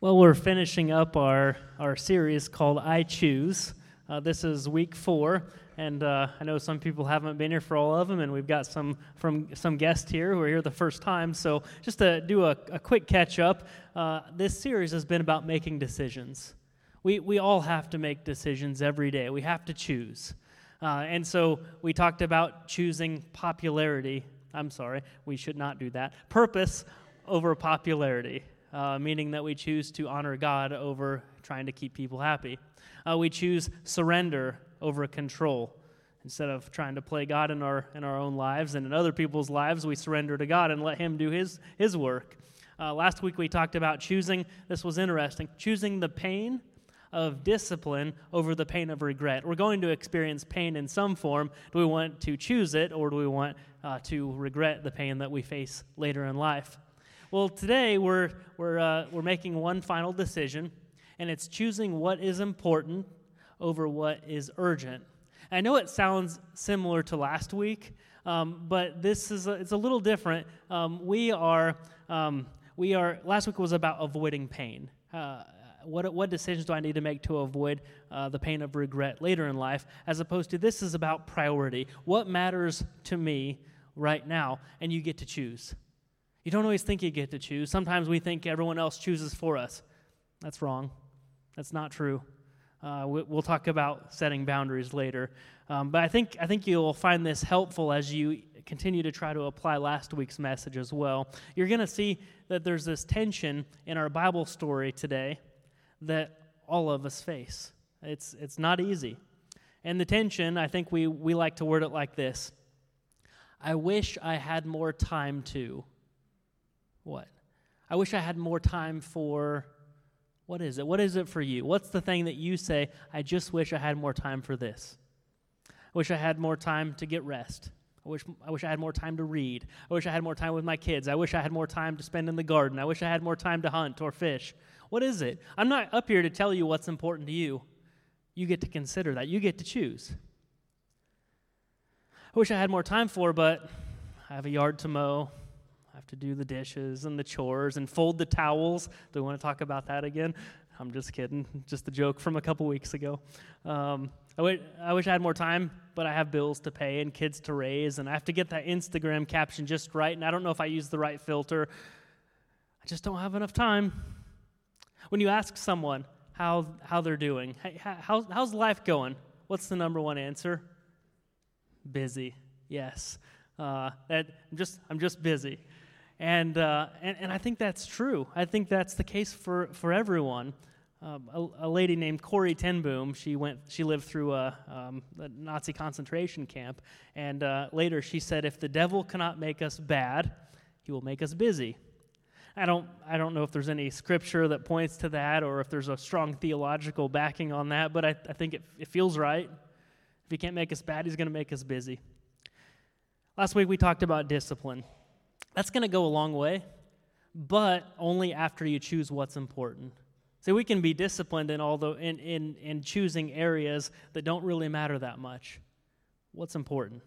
Well, we're finishing up our, our series called I Choose. Uh, this is week four, and uh, I know some people haven't been here for all of them, and we've got some from some guests here who are here the first time. So, just to do a, a quick catch up, uh, this series has been about making decisions. We, we all have to make decisions every day, we have to choose. Uh, and so, we talked about choosing popularity. I'm sorry, we should not do that. Purpose over popularity uh, meaning that we choose to honor God over trying to keep people happy. Uh, we choose surrender over control. Instead of trying to play God in our, in our own lives and in other people's lives, we surrender to God and let Him do His, his work. Uh, last week we talked about choosing, this was interesting, choosing the pain of discipline over the pain of regret. We're going to experience pain in some form. Do we want to choose it or do we want uh, to regret the pain that we face later in life? Well, today we're, we're, uh, we're making one final decision, and it's choosing what is important over what is urgent. I know it sounds similar to last week, um, but this is a, it's a little different. Um, we are um, we are last week was about avoiding pain. Uh, what what decisions do I need to make to avoid uh, the pain of regret later in life? As opposed to this is about priority. What matters to me right now, and you get to choose. You don't always think you get to choose. Sometimes we think everyone else chooses for us. That's wrong. That's not true. Uh, we'll talk about setting boundaries later. Um, but I think, I think you'll find this helpful as you continue to try to apply last week's message as well. You're going to see that there's this tension in our Bible story today that all of us face. It's, it's not easy. And the tension, I think we, we like to word it like this I wish I had more time to. What? I wish I had more time for what is it? What is it for you? What's the thing that you say, I just wish I had more time for this? I wish I had more time to get rest. I wish, I wish I had more time to read. I wish I had more time with my kids. I wish I had more time to spend in the garden. I wish I had more time to hunt or fish. What is it? I'm not up here to tell you what's important to you. You get to consider that. You get to choose. I wish I had more time for, but I have a yard to mow have to do the dishes and the chores and fold the towels. Do we want to talk about that again? I'm just kidding. Just a joke from a couple weeks ago. Um, wish I had more time, but I have bills to pay and kids to raise, and I have to get that Instagram caption just right, and I don't know if I use the right filter. I just don't have enough time. When you ask someone how, how they're doing, how, how's life going? What's the number one answer? Busy. Yes. Uh, that I'm just I'm just busy. And, uh, and, and I think that's true. I think that's the case for, for everyone. Um, a, a, lady named Corrie ten Boom, she, went, she lived through a, um, a Nazi concentration camp. And uh, later she said, If the devil cannot make us bad, he will make us busy. I don't, I don't know if there's any scripture that points to that or if there's a strong theological backing on that, but I, I think it, it feels right. If he can't make us bad, he's going to make us busy. Last week we talked about discipline. That's going to go a long way, but only after you choose what's important. See, we can be disciplined in, all the, in, in, in choosing areas that don't really matter that much. What's important?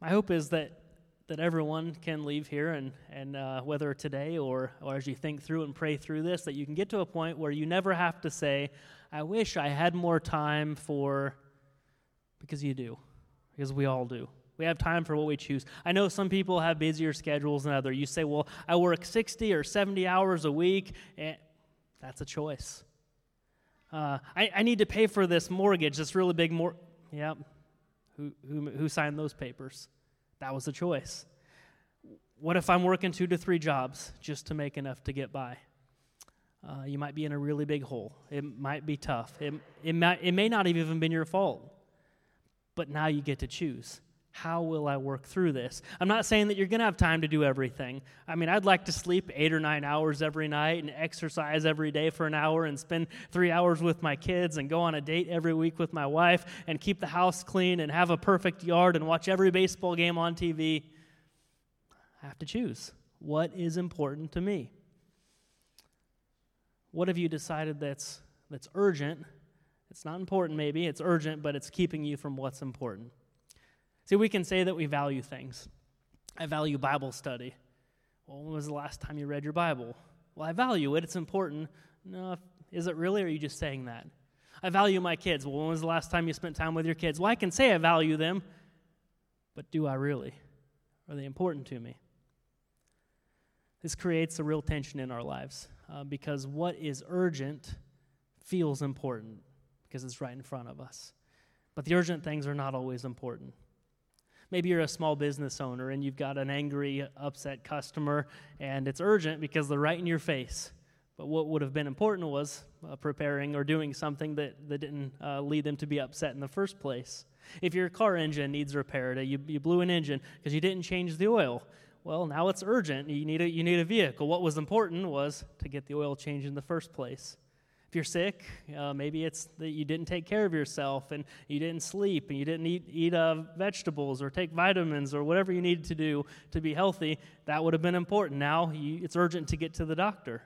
My hope is that, that everyone can leave here, and, and uh, whether today or, or as you think through and pray through this, that you can get to a point where you never have to say, I wish I had more time for, because you do, because we all do. We have time for what we choose. I know some people have busier schedules than others. You say, well, I work 60 or 70 hours a week. And that's a choice. Uh, I, I, need to pay for this mortgage, this really big mortgage. Yep. Who, who, who signed those papers? That was a choice. What if I'm working two to three jobs just to make enough to get by? Uh, you might be in a really big hole. It might be tough. It, it, might, it may not have even been your fault. But now you get to choose how will I work through this? I'm not saying that you're going to have time to do everything. I mean, I'd like to sleep eight or nine hours every night and exercise every day for an hour and spend three hours with my kids and go on a date every week with my wife and keep the house clean and have a perfect yard and watch every baseball game on TV. I have to choose what is important to me. What have you decided that's, that's urgent? It's not important, maybe. It's urgent, but it's keeping you from what's important. See, we can say that we value things. I value Bible study. Well, when was the last time you read your Bible? Well, I value it, it's important. No, is it really, or are you just saying that? I value my kids. Well, when was the last time you spent time with your kids? Well, I can say I value them, but do I really? Are they important to me? This creates a real tension in our lives uh, because what is urgent feels important because it's right in front of us. But the urgent things are not always important. Maybe you're a small business owner and you've got an angry, upset customer, and it's urgent because they're right in your face. But what would have been important was uh, preparing or doing something that, that didn't uh, lead them to be upset in the first place. If your car engine needs repaired, uh, you, you blew an engine because you didn't change the oil. Well, now it's urgent. You need, a, you need a vehicle. What was important was to get the oil changed in the first place. If you're sick, uh, maybe it's that you didn't take care of yourself and you didn't sleep and you didn't eat, eat uh, vegetables or take vitamins or whatever you needed to do to be healthy. That would have been important. Now you, it's urgent to get to the doctor.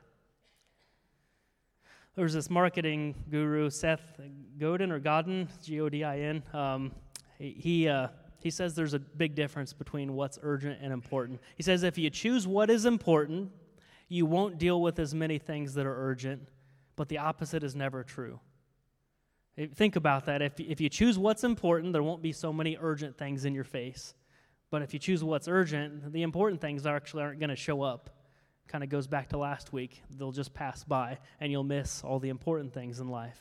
There was this marketing guru, Seth Godin or Godin, G O D I N. Um, he, he, uh, he says there's a big difference between what's urgent and important. He says if you choose what is important, you won't deal with as many things that are urgent but the opposite is never true. Think about that. If, if you choose what's important, there won't be so many urgent things in your face. But if you choose what's urgent, the important things actually aren't going to show up. Kind of goes back to last week. They'll just pass by, and you'll miss all the important things in life.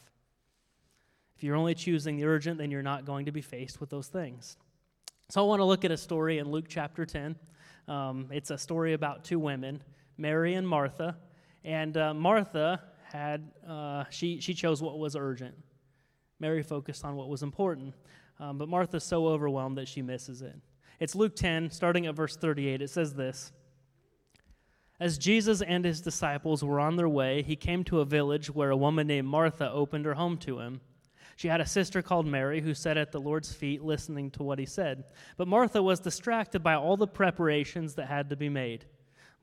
If you're only choosing the urgent, then you're not going to be faced with those things. So I want to look at a story in Luke chapter 10. Um, it's a story about two women, Mary and Martha. And uh, Martha had, uh, she, she chose what was urgent. Mary focused on what was important. Um, but Martha's so overwhelmed that she misses it. It's Luke 10, starting at verse 38. It says this As Jesus and his disciples were on their way, he came to a village where a woman named Martha opened her home to him. She had a sister called Mary who sat at the Lord's feet listening to what he said. But Martha was distracted by all the preparations that had to be made.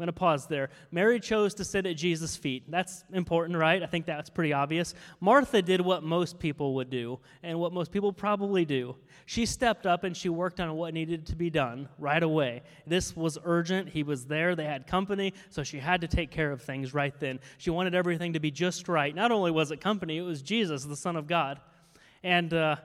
I'm going to pause there. Mary chose to sit at Jesus' feet. That's important, right? I think that's pretty obvious. Martha did what most people would do, and what most people probably do. She stepped up and she worked on what needed to be done right away. This was urgent. He was there. They had company, so she had to take care of things right then. She wanted everything to be just right. Not only was it company, it was Jesus, the Son of God. And uh,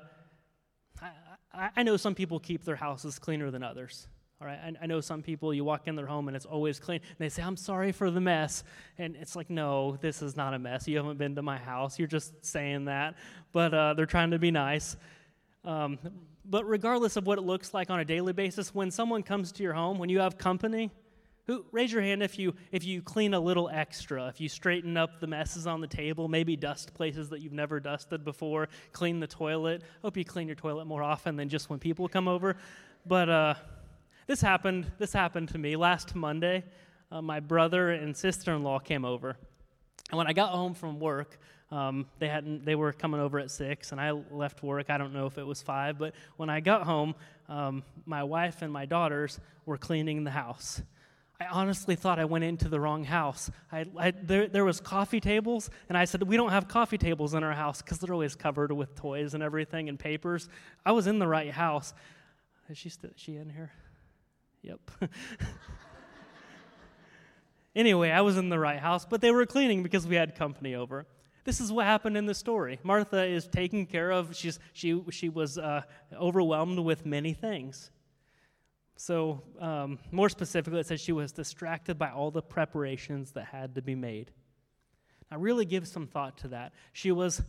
I, I know some people keep their houses cleaner than others. All right, I, I, know some people, you walk in their home and it's always clean. And they say, I'm sorry for the mess. And it's like, no, this is not a mess. You haven't been to my house. You're just saying that. But uh, they're trying to be nice. Um, but regardless of what it looks like on a daily basis, when someone comes to your home, when you have company, who, raise your hand if you if you clean a little extra, if you straighten up the messes on the table, maybe dust places that you've never dusted before, clean the toilet. Hope you clean your toilet more often than just when people come over. But uh, this happened, this happened to me last Monday. Uh, my brother and sister-in-law came over. And when I got home from work, um, they, hadn't, they were coming over at 6, and I left work. I don't know if it was 5, but when I got home, um, my wife and my daughters were cleaning the house. I honestly thought I went into the wrong house. I, I, there, there was coffee tables, and I said, we don't have coffee tables in our house because they're always covered with toys and everything and papers. I was in the right house. Is she, st- is she in here? Yep. anyway, I was in the right house, but they were cleaning because we had company over. This is what happened in the story. Martha is taken care of. She's, she, she was uh, overwhelmed with many things. So, um, more specifically, it says she was distracted by all the preparations that had to be made. Now, really give some thought to that. She was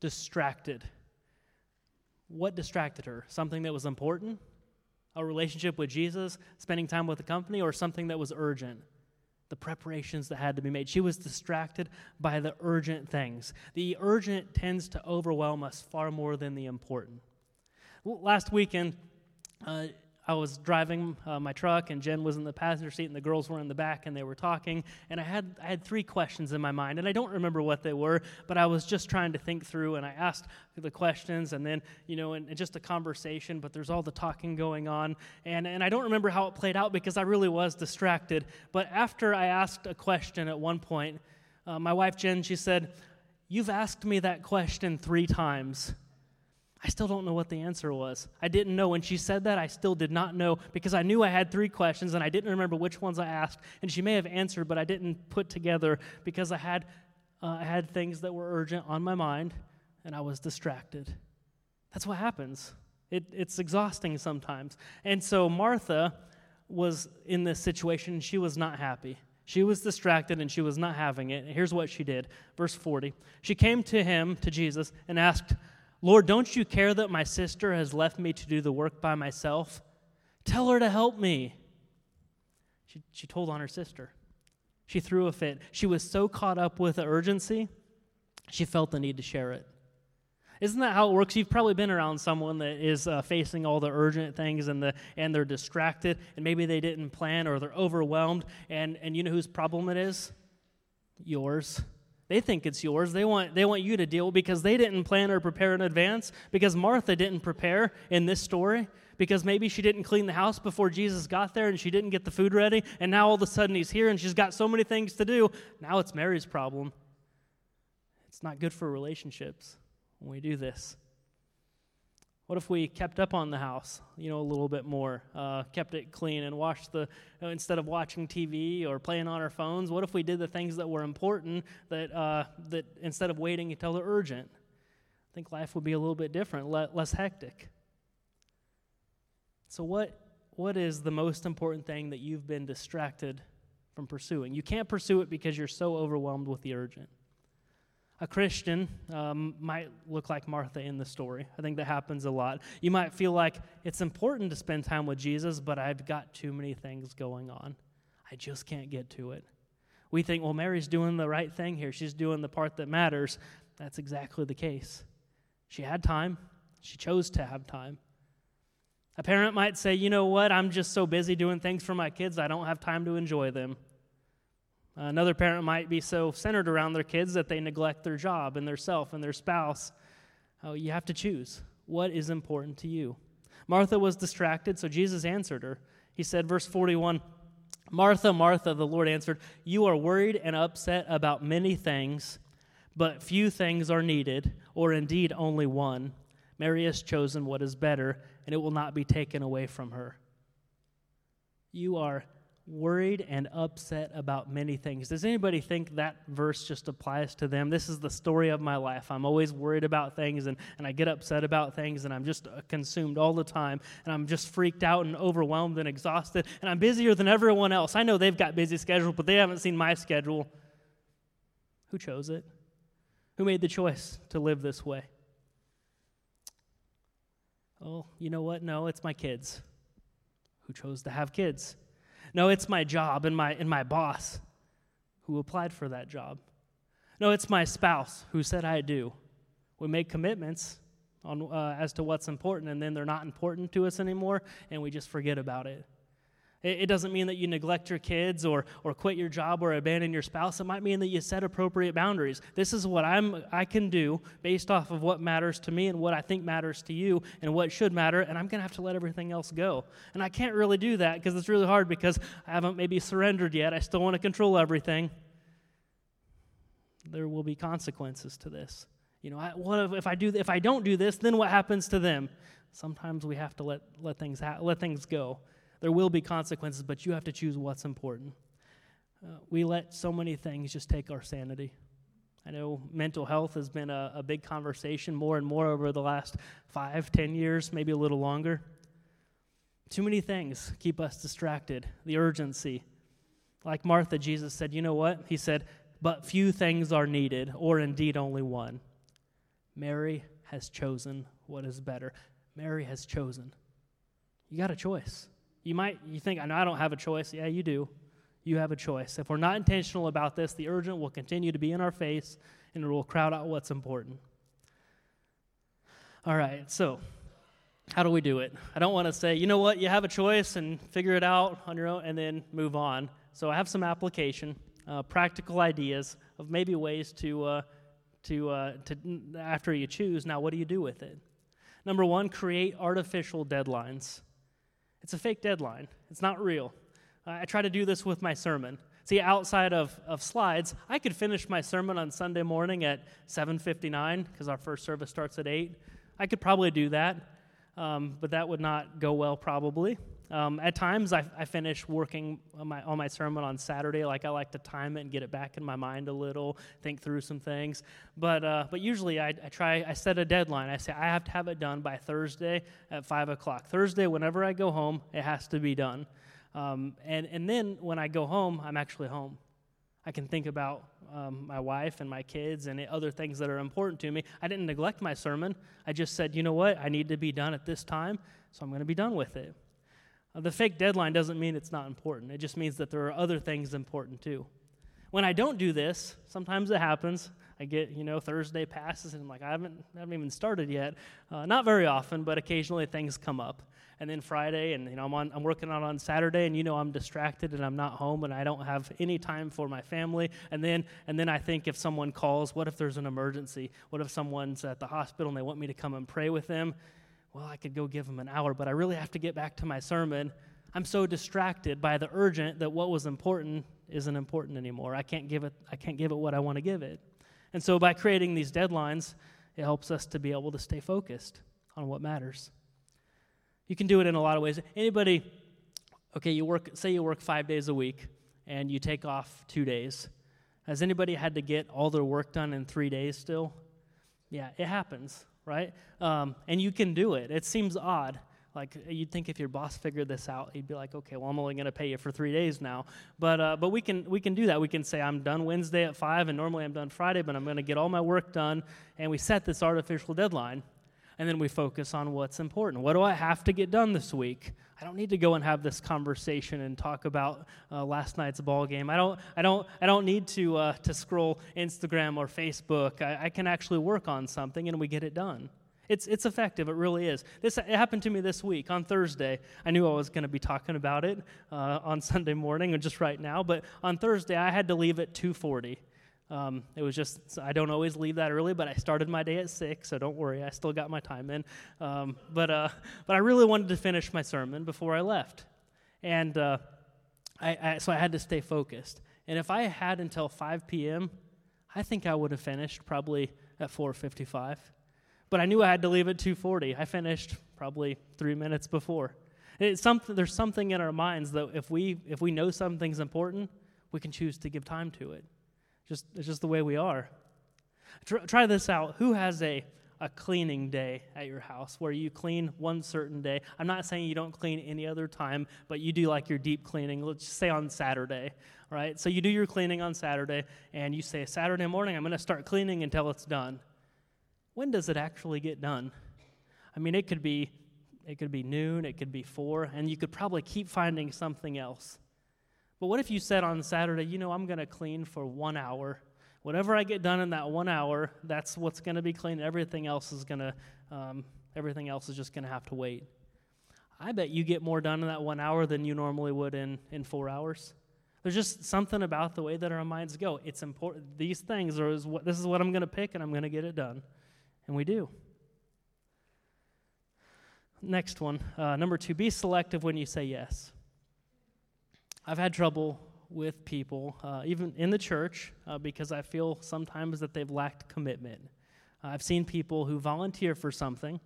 distracted. What distracted her? Something that was important? A relationship with Jesus, spending time with the company, or something that was urgent? The preparations that had to be made. She was distracted by the urgent things. The urgent tends to overwhelm us far more than the important. Last weekend, uh, I was driving uh, my truck, and Jen was in the passenger seat, and the girls were in the back, and they were talking. And I had I had three questions in my mind, and I don't remember what they were, but I was just trying to think through, and I asked the questions, and then you know, and, and just a conversation. But there's all the talking going on, and and I don't remember how it played out because I really was distracted. But after I asked a question at one point, uh, my wife Jen she said, "You've asked me that question three times." I still don't know what the answer was. I didn't know. When she said that, I still did not know because I knew I had three questions and I didn't remember which ones I asked. And she may have answered, but I didn't put together because I had, uh, I had things that were urgent on my mind and I was distracted. That's what happens. It, it's exhausting sometimes. And so Martha was in this situation she was not happy. She was distracted and she was not having it. And Here's what she did. Verse 40. She came to him, to Jesus, and asked, Lord, don't you care that my sister has left me to do the work by myself? Tell her to help me. She, she told on her sister. She threw a fit. She was so caught up with the urgency, she felt the need to share it. Isn't that how it works? You've probably been around someone that is uh, facing all the urgent things and, the, and they're distracted, and maybe they didn't plan or they're overwhelmed, and, and you know whose problem it is? Yours. They think it's yours. They want, they want you to deal because they didn't plan or prepare in advance, because Martha didn't prepare in this story, because maybe she didn't clean the house before Jesus got there and she didn't get the food ready, and now all of a sudden he's here and she's got so many things to do. Now it's Mary's problem. It's not good for relationships when we do this. What if we kept up on the house, you know, a little bit more, uh, kept it clean and washed the, know, instead of watching TV or playing on our phones, what if we did the things that were important that, uh, that instead of waiting until they're urgent? I think life would be a little bit different, le- less hectic. So, what, what is the most important thing that you've been distracted from pursuing? You can't pursue it because you're so overwhelmed with the urgent. A Christian um, might look like Martha in the story. I think that happens a lot. You might feel like it's important to spend time with Jesus, but I've got too many things going on. I just can't get to it. We think, well, Mary's doing the right thing here. She's doing the part that matters. That's exactly the case. She had time, she chose to have time. A parent might say, you know what, I'm just so busy doing things for my kids, I don't have time to enjoy them. Another parent might be so centered around their kids that they neglect their job and their self and their spouse. Oh, you have to choose. What is important to you? Martha was distracted, so Jesus answered her. He said, verse 41 Martha, Martha, the Lord answered, You are worried and upset about many things, but few things are needed, or indeed only one. Mary has chosen what is better, and it will not be taken away from her. You are worried and upset about many things. Does anybody think that verse just applies to them? This is the story of my life. I'm always worried about things and, and I get upset about things and I'm just uh, consumed all the time and I'm just freaked out and overwhelmed and exhausted and I'm busier than everyone else. I know they've got busy schedules, but they haven't seen my schedule. Who chose it? Who made the choice to live this way? Oh, you know what? No, it's my kids. Who chose to have kids? No, it's my job and my, and my boss who applied for that job. No, it's my spouse who said I do. We make commitments on, uh, as to what's important, and then they're not important to us anymore, and we just forget about it. It, doesn't mean that you neglect your kids or, or quit your job or abandon your spouse. It might mean that you set appropriate boundaries. This is what I'm, I can do based off of what matters to me and what I think matters to you and what should matter, and I'm going to have to let everything else go. And I can't really do that because it's really hard because I haven't maybe surrendered yet. I still want to control everything. There will be consequences to this. You know, I, what if, if I do if I don't do this, then what happens to them? Sometimes we have to let let things ha- let things go. There will be consequences, but you have to choose what's important. Uh, we let so many things just take our sanity. I know mental health has been a, a big conversation more and more over the last five, ten years, maybe a little longer. Too many things keep us distracted. The urgency. Like Martha, Jesus said, You know what? He said, But few things are needed, or indeed only one. Mary has chosen what is better. Mary has chosen. You got a choice. You might you think, I know I don't have a choice. Yeah, you do. You have a choice. If we're not intentional about this, the urgent will continue to be in our face and it will crowd out what's important. All right, so how do we do it? I don't want to say, you know what, you have a choice and figure it out on your own and then move on. So I have some application, uh, practical ideas of maybe ways to, uh, to, uh, to, after you choose, now what do you do with it? Number one, create artificial deadlines. It's a fake deadline, it's not real. Uh, I try to do this with my sermon. See, outside of, of slides, I could finish my sermon on Sunday morning at 7.59 because our first service starts at 8. I could probably do that, um, but that would not go well probably. Um, at times, I, I, finish working on my, on my sermon on Saturday. Like I like to time it and get it back in my mind a little, think through some things. But uh, but usually, I, I, try. I set a deadline. I say I have to have it done by Thursday at five o'clock. Thursday, whenever I go home, it has to be done. Um, and and then when I go home, I'm actually home. I can think about um, my wife and my kids and other things that are important to me. I didn't neglect my sermon. I just said, you know what? I need to be done at this time, so I'm going to be done with it. Uh, the fake deadline doesn't mean it's not important, it just means that there are other things important too. When I don't do this, sometimes it happens. I get, you know, Thursday passes and I'm like, I haven't, I haven't even started yet. Uh, not very often, but occasionally things come up. And then Friday, and you know, I'm on, I'm working on on Saturday, and you know, I'm distracted and I'm not home, and I don't have any time for my family. And then, and then I think if someone calls, what if there's an emergency? What if someone's at the hospital and they want me to come and pray with them? Well, I could go give them an hour, but I really have to get back to my sermon. I'm so distracted by the urgent that what was important isn't important anymore. I can't give it, I can't give it what I want to give it. And so by creating these deadlines, it helps us to be able to stay focused on what matters. You can do it in a lot of ways. Anybody, okay, you work, say you work five days a week and you take off two days. Has anybody had to get all their work done in three days still? Yeah, it happens right? Um, and you can do it. It seems odd. Like you'd think if your boss figured this out, he'd be like, "Okay, well, I'm only going to pay you for three days now." But uh, but we can we can do that. We can say I'm done Wednesday at five, and normally I'm done Friday, but I'm going to get all my work done. And we set this artificial deadline, and then we focus on what's important. What do I have to get done this week? I don't need to go and have this conversation and talk about uh, last night's ball game. I don't, I don't, I don't need to, uh, to scroll Instagram or Facebook. I, I, can actually work on something and we get it done. It's, it's effective, it really is. This it happened to me this week on Thursday. I knew I was going to be talking about it uh, on Sunday morning or just right now, but on Thursday I had to leave at 240. Um, it was just, I don't always leave that early, but I started my day at 6, so don't worry, I still got my time in. Um, but, uh, but I really wanted to finish my sermon before I left. And uh, I, I, so I had to stay focused. And if I had until 5 p.m., I think I would have finished probably at 4:55. But I knew I had to leave at 2:40. I finished probably three minutes before. Something, there's something in our minds that if we if we know something's important, we can choose to give time to it. Just, it's just the way we are. Try, try this out. Who has a, a cleaning day at your house where you clean one certain day? I'm not saying you don't clean any other time, but you do like your deep cleaning, let's say on Saturday, right? So you do your cleaning on Saturday, and you say, Saturday morning, I'm going to start cleaning until it's done. When does it actually get done? I mean, it could be it could be noon, it could be four, and you could probably keep finding something else. But what if you said on Saturday, you know, I'm going to clean for one hour? Whatever I get done in that one hour, that's what's going to be clean. Everything else is going to, um, everything else is just going to have to wait. I bet you get more done in that one hour than you normally would in, in four hours. There's just something about the way that our minds go. It's important. These things are is what, this is what I'm going to pick, and I'm going to get it done, and we do. Next one, uh, number two: be selective when you say yes. I've had trouble with people, uh, even in the church, uh, because I feel sometimes that they've lacked commitment. Uh, I've seen people who volunteer for something,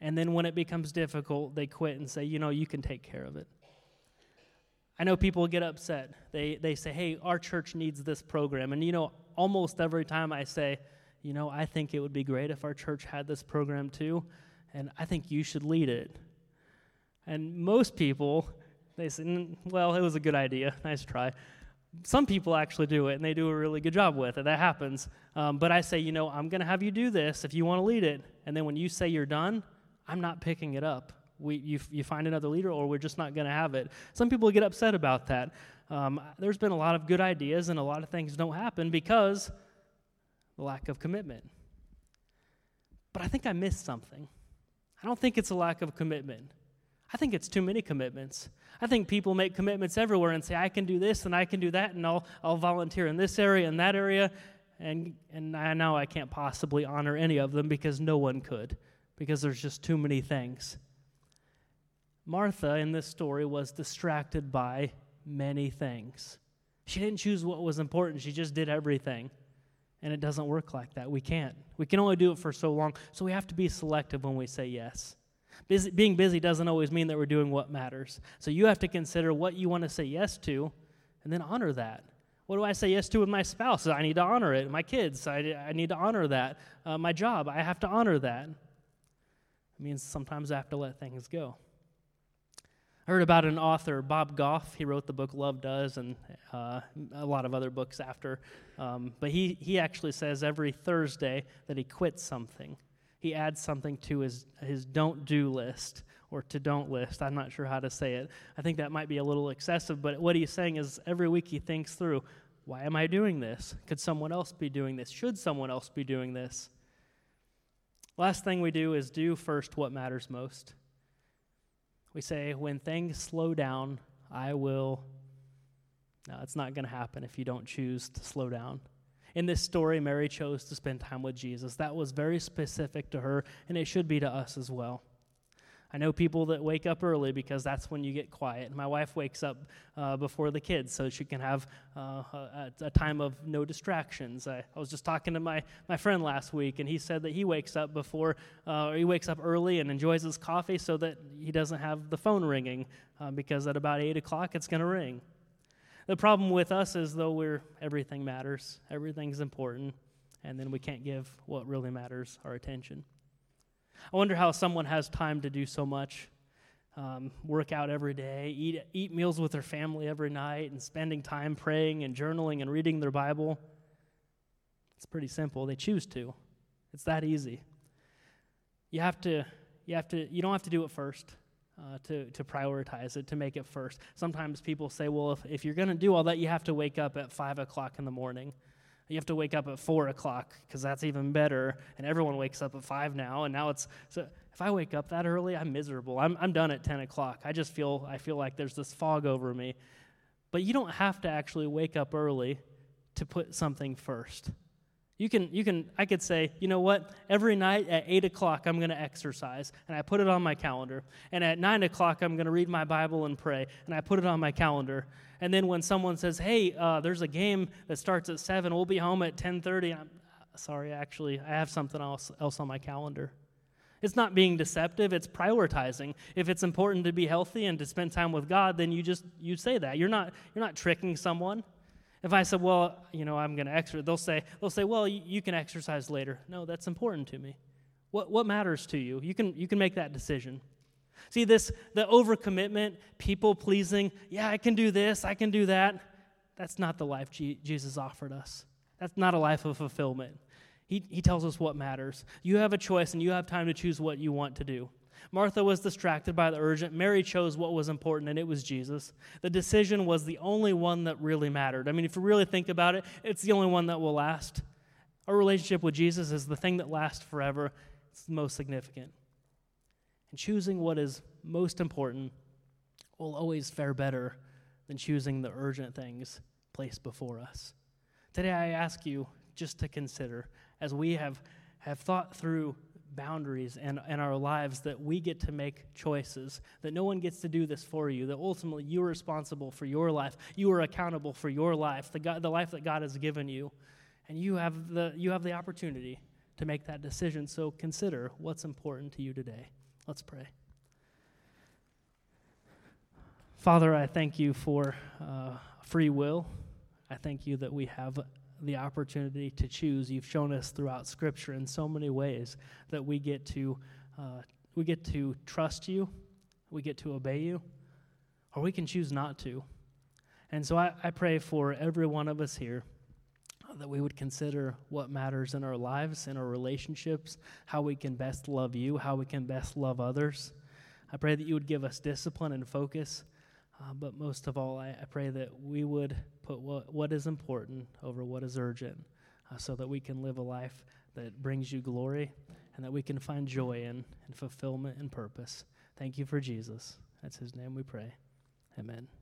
and then when it becomes difficult, they quit and say, you know, you can take care of it. I know people get upset. They, they say, hey, our church needs this program. And, you know, almost every time I say, you know, I think it would be great if our church had this program too, and I think you should lead it. And most people they say, well, it was a good idea. Nice try. Some people actually do it, and they do a really good job with it. That happens. Um, but I say, you know, I'm going to have you do this if you want to lead it. And then when you say you're done, I'm not picking it up. We, you, you find another leader, or we're just not going to have it. Some people get upset about that. Um, there's been a lot of good ideas, and a lot of things don't happen because the lack of commitment. But I think I missed something. I don't think it's a lack of commitment. I think it's too many commitments. I think people make commitments everywhere and say, I can do this and I can do that, and I'll, I'll volunteer in this area and that area. And, and I know I can't possibly honor any of them because no one could, because there's just too many things. Martha in this story was distracted by many things. She didn't choose what was important, she just did everything. And it doesn't work like that. We can't. We can only do it for so long. So we have to be selective when we say yes. Busy, being busy doesn't always mean that we're doing what matters. So you have to consider what you want to say yes to and then honor that. What do I say yes to with my spouse? I need to honor it. My kids, I, I need to honor that. Uh, my job, I have to honor that. It means sometimes I have to let things go. I heard about an author, Bob Goff. He wrote the book Love Does and uh, a lot of other books after. Um, but he, he actually says every Thursday that he quits something. He adds something to his, his don't do list or to don't list. I'm not sure how to say it. I think that might be a little excessive, but what he's saying is every week he thinks through why am I doing this? Could someone else be doing this? Should someone else be doing this? Last thing we do is do first what matters most. We say, when things slow down, I will. No, it's not going to happen if you don't choose to slow down. In this story, Mary chose to spend time with Jesus. That was very specific to her, and it should be to us as well. I know people that wake up early because that's when you get quiet. My wife wakes up uh, before the kids so she can have uh, a, a, time of no distractions. I, I, was just talking to my, my friend last week, and he said that he wakes up before, uh, he wakes up early and enjoys his coffee so that he doesn't have the phone ringing uh, because at about 8 o'clock it's going to ring. The problem with us is though we're everything matters, everything's important, and then we can't give what really matters our attention. I wonder how someone has time to do so much. Um, work out every day, eat, eat meals with their family every night, and spending time praying and journaling and reading their Bible. It's pretty simple. They choose to. It's that easy. You have to, you have to, you don't have to do it first. Uh, to, to prioritize it, to make it first. Sometimes people say, well, if, if you're going to do all that, you have to wake up at 5 o'clock in the morning. You have to wake up at four o'clock because that's even better. And everyone wakes up at five now. And now it's so if I wake up that early, I'm miserable. I'm, I'm done at 10 o'clock. I just feel, I feel like there's this fog over me. But you don't have to actually wake up early to put something first. You can, you can, I could say, you know what? Every night at 8 o'clock, I'm going to exercise, and I put it on my calendar. And at 9 o'clock, I'm going to read my Bible and pray, and I put it on my calendar. And then when someone says, hey, uh, there's a game that starts at 7, we'll be home at 10.30, I'm sorry, actually, I have something else, else on my calendar. It's not being deceptive, it's prioritizing. If it's important to be healthy and to spend time with God, then you just you say that. You're not you're not tricking someone. If I said, "Well, you know, I'm going to exercise," they'll say, "They'll say, well, you, you can exercise later." No, that's important to me. What what matters to you? You can you can make that decision. See this the overcommitment, people pleasing. Yeah, I can do this. I can do that. That's not the life G- Jesus offered us. That's not a life of fulfillment. He, he tells us what matters. You have a choice and you have time to choose what you want to do. Martha was distracted by the urgent. Mary chose what was important, and it was Jesus. The decision was the only one that really mattered. I mean, if you really think about it, it's the only one that will last. Our relationship with Jesus is the thing that lasts forever, it's the most significant. And choosing what is most important will always fare better than choosing the urgent things placed before us. Today, I ask you just to consider as we have, have thought through boundaries and, and our lives that we get to make choices, that no one gets to do this for you, that ultimately you're responsible for your life. You are accountable for your life, the, God, the life that God has given you. And you have, the, you have the opportunity to make that decision. So consider what's important to you today. Let's pray. Father, I thank you for uh, free will. I thank you that we have the opportunity to choose. You've shown us throughout Scripture in so many ways that we get to uh, we get to trust you, we get to obey you, or we can choose not to. And so I, I pray for every one of us here that we would consider what matters in our lives, in our relationships, how we can best love you, how we can best love others. I pray that you would give us discipline and focus uh, but most of all, I, I, pray that we would put what, what is important over what is urgent uh, so that we can live a life that brings you glory and that we can find joy in and fulfillment and purpose. Thank you for Jesus. That's his name we pray. Amen.